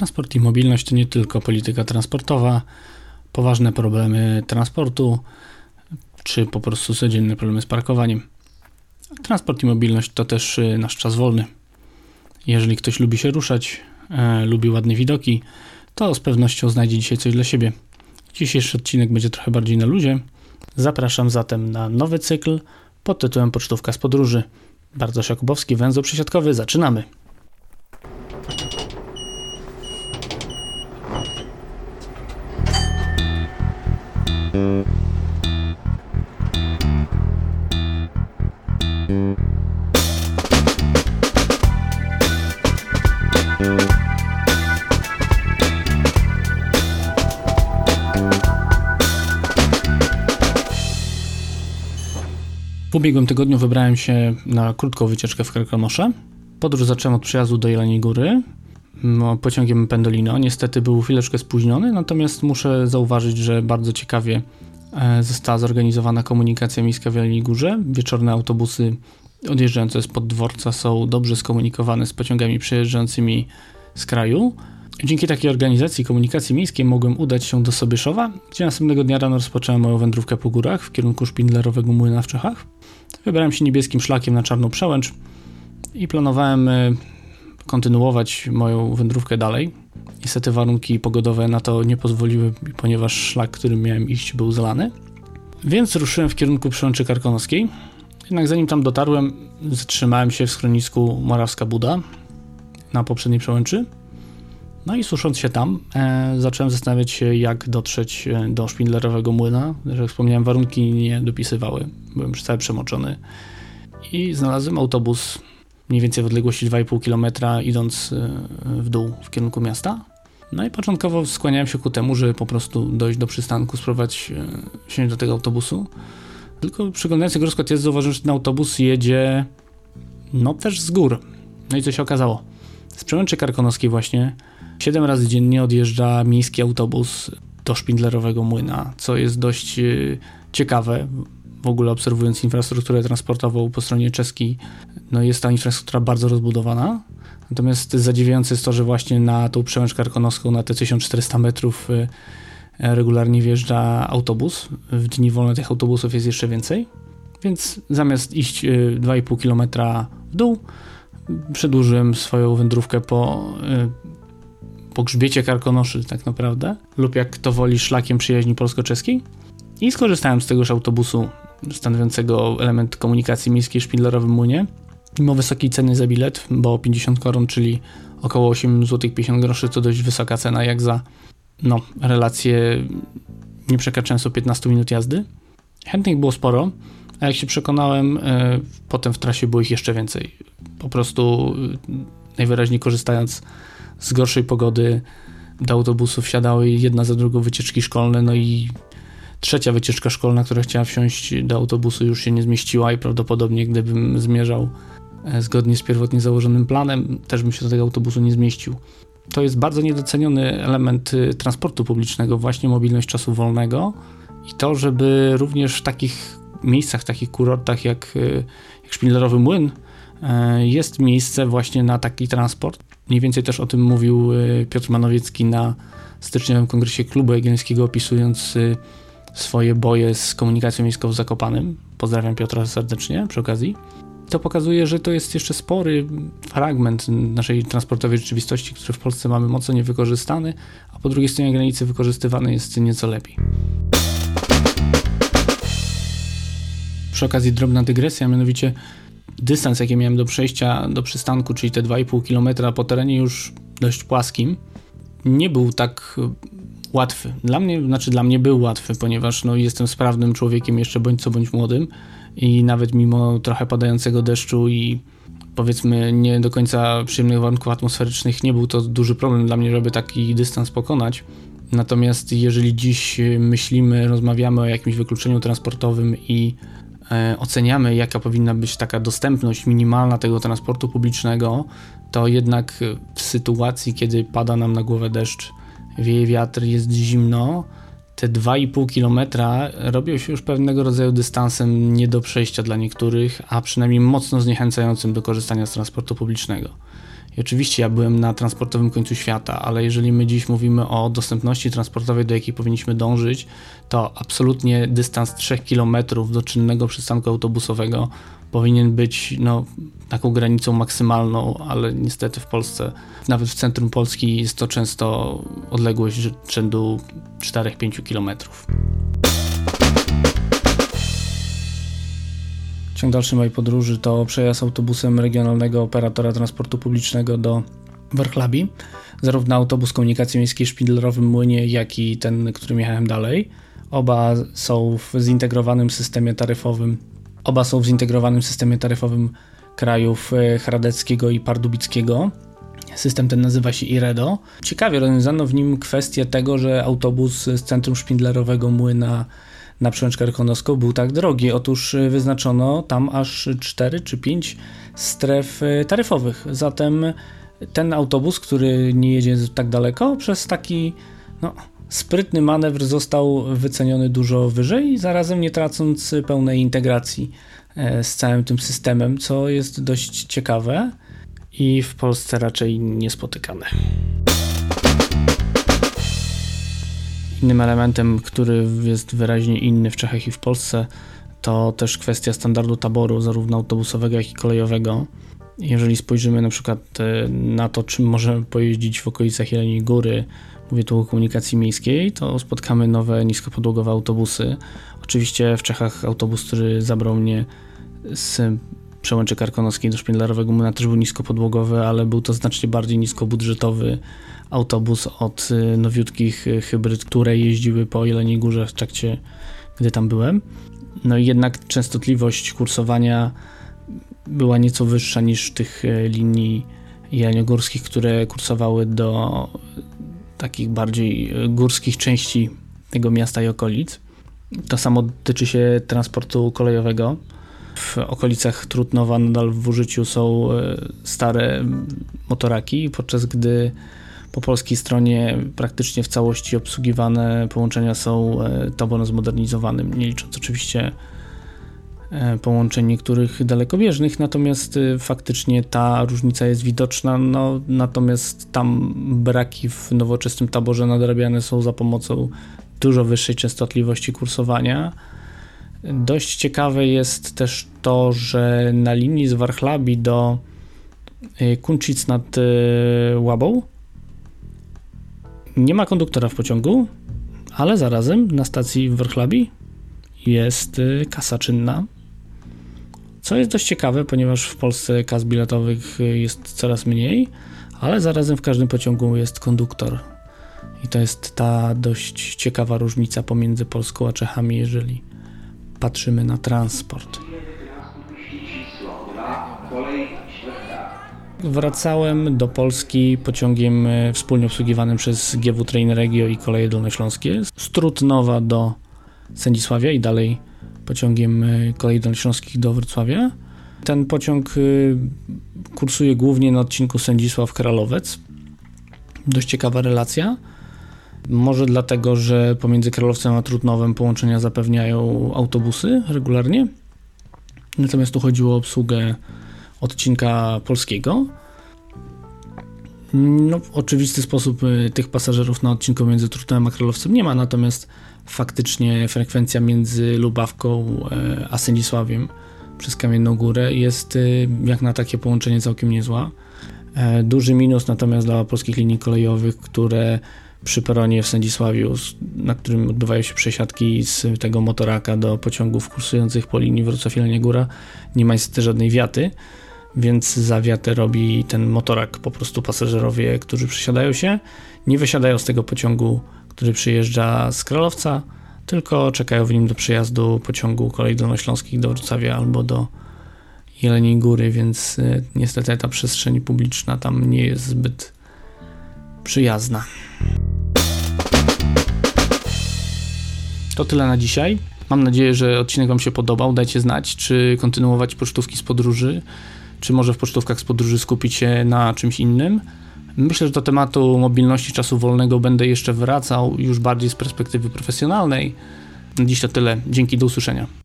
Transport i mobilność to nie tylko polityka transportowa, poważne problemy transportu, czy po prostu codzienne problemy z parkowaniem. Transport i mobilność to też y, nasz czas wolny. Jeżeli ktoś lubi się ruszać, e, lubi ładne widoki, to z pewnością znajdzie dzisiaj coś dla siebie. Dzisiejszy odcinek będzie trochę bardziej na luzie. Zapraszam zatem na nowy cykl pod tytułem Pocztówka z podróży. Bardzo Jakubowski, węzeł przesiadkowy, zaczynamy! W ubiegłym tygodniu wybrałem się na krótką wycieczkę w Karkonosze. Podróż zacząłem od przyjazdu do Jeleniej Góry no, pociągiem Pendolino. Niestety był chwileczkę spóźniony, natomiast muszę zauważyć, że bardzo ciekawie e, została zorganizowana komunikacja miejska w Jeleniej Górze. Wieczorne autobusy odjeżdżające spod dworca są dobrze skomunikowane z pociągami przejeżdżającymi z kraju. Dzięki takiej organizacji komunikacji miejskiej mogłem udać się do Sobieszowa, gdzie następnego dnia rano rozpocząłem moją wędrówkę po górach w kierunku Szpindlerowego Młyna w Czechach. Wybrałem się niebieskim szlakiem na Czarną Przełęcz i planowałem e, kontynuować moją wędrówkę dalej. Niestety warunki pogodowe na to nie pozwoliły, ponieważ szlak, którym miałem iść, był zalany. Więc ruszyłem w kierunku Przełęczy Karkonoskiej. Jednak zanim tam dotarłem, zatrzymałem się w schronisku Morawska Buda na poprzedniej przełęczy. No i susząc się tam, e, zacząłem zastanawiać się, jak dotrzeć e, do szpindlerowego młyna. Jak wspomniałem, warunki nie dopisywały. Byłem cały przemoczony. I znalazłem autobus mniej więcej w odległości 2,5 km, idąc e, w dół w kierunku miasta. No i początkowo skłaniałem się ku temu, żeby po prostu dojść do przystanku, spróbować e, się do tego autobusu. Tylko przyglądając jego rozkład jest zauważyłem, że ten autobus jedzie no też z gór. No i co się okazało? Z Przełęczy Karkonoskiej właśnie 7 razy dziennie odjeżdża miejski autobus do Szpindlerowego Młyna, co jest dość e, ciekawe, w ogóle obserwując infrastrukturę transportową po stronie czeskiej, no jest ta infrastruktura bardzo rozbudowana. Natomiast zadziwiające jest to, że właśnie na tą przełęcz karkonoską, na te 1400 metrów y, regularnie wjeżdża autobus. W dni wolne tych autobusów jest jeszcze więcej. Więc zamiast iść 2,5 y, km w dół, przedłużyłem swoją wędrówkę po, y, po grzbiecie Karkonoszy tak naprawdę, lub jak kto woli szlakiem przyjaźni polsko-czeskiej. I skorzystałem z tegoż autobusu stanowiącego element komunikacji miejskiej w Szpindlerowym Młynie. Mimo wysokiej ceny za bilet, bo 50 koron, czyli około 8 zł 50 groszy, to dość wysoka cena jak za no, relacje nie przekraczającą 15 minut jazdy. Chętnych było sporo, a jak się przekonałem, e, potem w trasie było ich jeszcze więcej. Po prostu e, najwyraźniej korzystając z gorszej pogody do autobusów wsiadały jedna za drugą wycieczki szkolne, no i Trzecia wycieczka szkolna, która chciała wsiąść do autobusu, już się nie zmieściła i prawdopodobnie gdybym zmierzał zgodnie z pierwotnie założonym planem, też bym się do tego autobusu nie zmieścił. To jest bardzo niedoceniony element y, transportu publicznego, właśnie mobilność czasu wolnego i to, żeby również w takich miejscach, takich kurortach jak, y, jak Szpindlerowy Młyn e, jest miejsce właśnie na taki transport. Mniej więcej też o tym mówił y, Piotr Manowiecki na styczniowym kongresie klubu jagiellońskiego, opisując swoje boje z komunikacją miejską w Zakopanym. Pozdrawiam Piotra serdecznie przy okazji. To pokazuje, że to jest jeszcze spory fragment naszej transportowej rzeczywistości, który w Polsce mamy mocno niewykorzystany, a po drugiej stronie granicy wykorzystywany jest nieco lepiej. Przy okazji drobna dygresja, mianowicie dystans, jaki miałem do przejścia do przystanku, czyli te 2,5 km po terenie już dość płaskim, nie był tak łatwy. Dla mnie, znaczy dla mnie był łatwy, ponieważ no, jestem sprawnym człowiekiem jeszcze bądź co bądź młodym i nawet mimo trochę padającego deszczu i powiedzmy nie do końca przyjemnych warunków atmosferycznych nie był to duży problem dla mnie, żeby taki dystans pokonać. Natomiast jeżeli dziś myślimy, rozmawiamy o jakimś wykluczeniu transportowym i e, oceniamy, jaka powinna być taka dostępność minimalna tego transportu publicznego, to jednak w sytuacji, kiedy pada nam na głowę deszcz, wieje wiatr, jest zimno, te 2,5 km robią się już pewnego rodzaju dystansem nie do przejścia dla niektórych, a przynajmniej mocno zniechęcającym do korzystania z transportu publicznego. I oczywiście ja byłem na transportowym końcu świata, ale jeżeli my dziś mówimy o dostępności transportowej, do jakiej powinniśmy dążyć, to absolutnie dystans 3 km do czynnego przystanku autobusowego powinien być no, taką granicą maksymalną, ale niestety w Polsce, nawet w centrum Polski, jest to często odległość rzędu 4-5 km. Ciąg dalszy mojej podróży to przejazd autobusem regionalnego operatora transportu publicznego do Warchlabi. Zarówno autobus komunikacji miejskiej w Szpindlerowym Młynie, jak i ten, którym jechałem dalej. Oba są w zintegrowanym systemie taryfowym. Oba są w zintegrowanym systemie taryfowym krajów e, Hradeckiego i Pardubickiego. System ten nazywa się IREDO. Ciekawie rozwiązano w nim kwestię tego, że autobus z centrum szpindlerowego Młyna na przełęczkę Rykonowską był tak drogi. Otóż y, wyznaczono tam aż 4 czy 5 stref y, taryfowych. Zatem ten autobus, który nie jedzie tak daleko, przez taki no, sprytny manewr został wyceniony dużo wyżej, zarazem nie tracąc pełnej integracji e, z całym tym systemem, co jest dość ciekawe i w Polsce raczej niespotykane. Innym elementem, który jest wyraźnie inny w Czechach i w Polsce, to też kwestia standardu taboru, zarówno autobusowego, jak i kolejowego. Jeżeli spojrzymy na przykład e, na to, czym możemy pojeździć w okolicach Jeleniej Góry, mówię tu o komunikacji miejskiej, to spotkamy nowe niskopodłogowe autobusy. Oczywiście w Czechach autobus, który zabrał mnie z przełęczy Karkonoskiej do Szpindlerowego Młyna też był niskopodłogowy, ale był to znacznie bardziej niskobudżetowy autobus od y, nowiutkich y, hybryd, które jeździły po Jeleniej Górze w trakcie, gdy tam byłem. No i jednak częstotliwość kursowania była nieco wyższa niż tych y, linii jeleniogórskich, które kursowały do takich bardziej górskich części tego miasta i okolic. To samo tyczy się transportu kolejowego. W okolicach Trutnowa nadal w użyciu są stare motoraki, podczas gdy po polskiej stronie praktycznie w całości obsługiwane połączenia są e, taborem zmodernizowanym, nie licząc oczywiście e, połączeń niektórych dalekobieżnych, natomiast e, faktycznie ta różnica jest widoczna, no, natomiast tam braki w nowoczesnym taborze nadrabiane są za pomocą dużo wyższej częstotliwości kursowania. Dość ciekawe jest też to, że na linii z Warchlabi do Kunczyc nad Łabą nie ma konduktora w pociągu, ale zarazem na stacji w Wrocławi jest y, kasa czynna, co jest dość ciekawe, ponieważ w Polsce kas biletowych y, jest coraz mniej, ale zarazem w każdym pociągu jest konduktor. I to jest ta dość ciekawa różnica pomiędzy Polską a Czechami, jeżeli patrzymy na transport. Wracałem do Polski pociągiem e, wspólnie obsługiwanym przez GW Train Regio i Koleje Dolnośląskie z Trutnowa do Sędzisławia i dalej pociągiem e, Kolei Dolnośląskich do Wrocławia. Ten pociąg e, kursuje głównie na odcinku Sędzisław-Kralowec. Dość ciekawa relacja. Może dlatego, że pomiędzy Kralowcem a Trutnowem połączenia zapewniają autobusy regularnie. Natomiast tu chodziło o obsługę odcinka polskiego. No, w oczywisty sposób y, tych pasażerów na odcinku między Trutnowem a Królowcem nie ma, natomiast faktycznie frekwencja między Lubawką y, a Sędzisławiem przez Kamienną Górę jest y, jak na takie połączenie całkiem niezła. E, duży minus natomiast dla polskich linii kolejowych, które przy peronie w Sędzisławiu, na którym odbywają się przesiadki z tego motoraka do pociągów kursujących po linii Wrocław-Jelenia Góra, nie ma niestety żadnej wiaty więc zawiatę robi ten motorak. Po prostu pasażerowie, którzy przysiadają się, nie wysiadają z tego pociągu, który przyjeżdża z Kralowca, tylko czekają w nim do przyjazdu pociągu kolei dolnośląskich do Wrocławia albo do Jeleniej Góry, więc y, niestety ta przestrzeń publiczna tam nie jest zbyt przyjazna. To tyle na dzisiaj. Mam nadzieję, że odcinek Wam się podobał. Dajcie znać, czy kontynuować pocztówki z podróży czy może w pocztówkach z podróży skupić się na czymś innym. Myślę, że do tematu mobilności czasu wolnego będę jeszcze wracał już bardziej z perspektywy profesjonalnej. Dziś to tyle. Dzięki, do usłyszenia.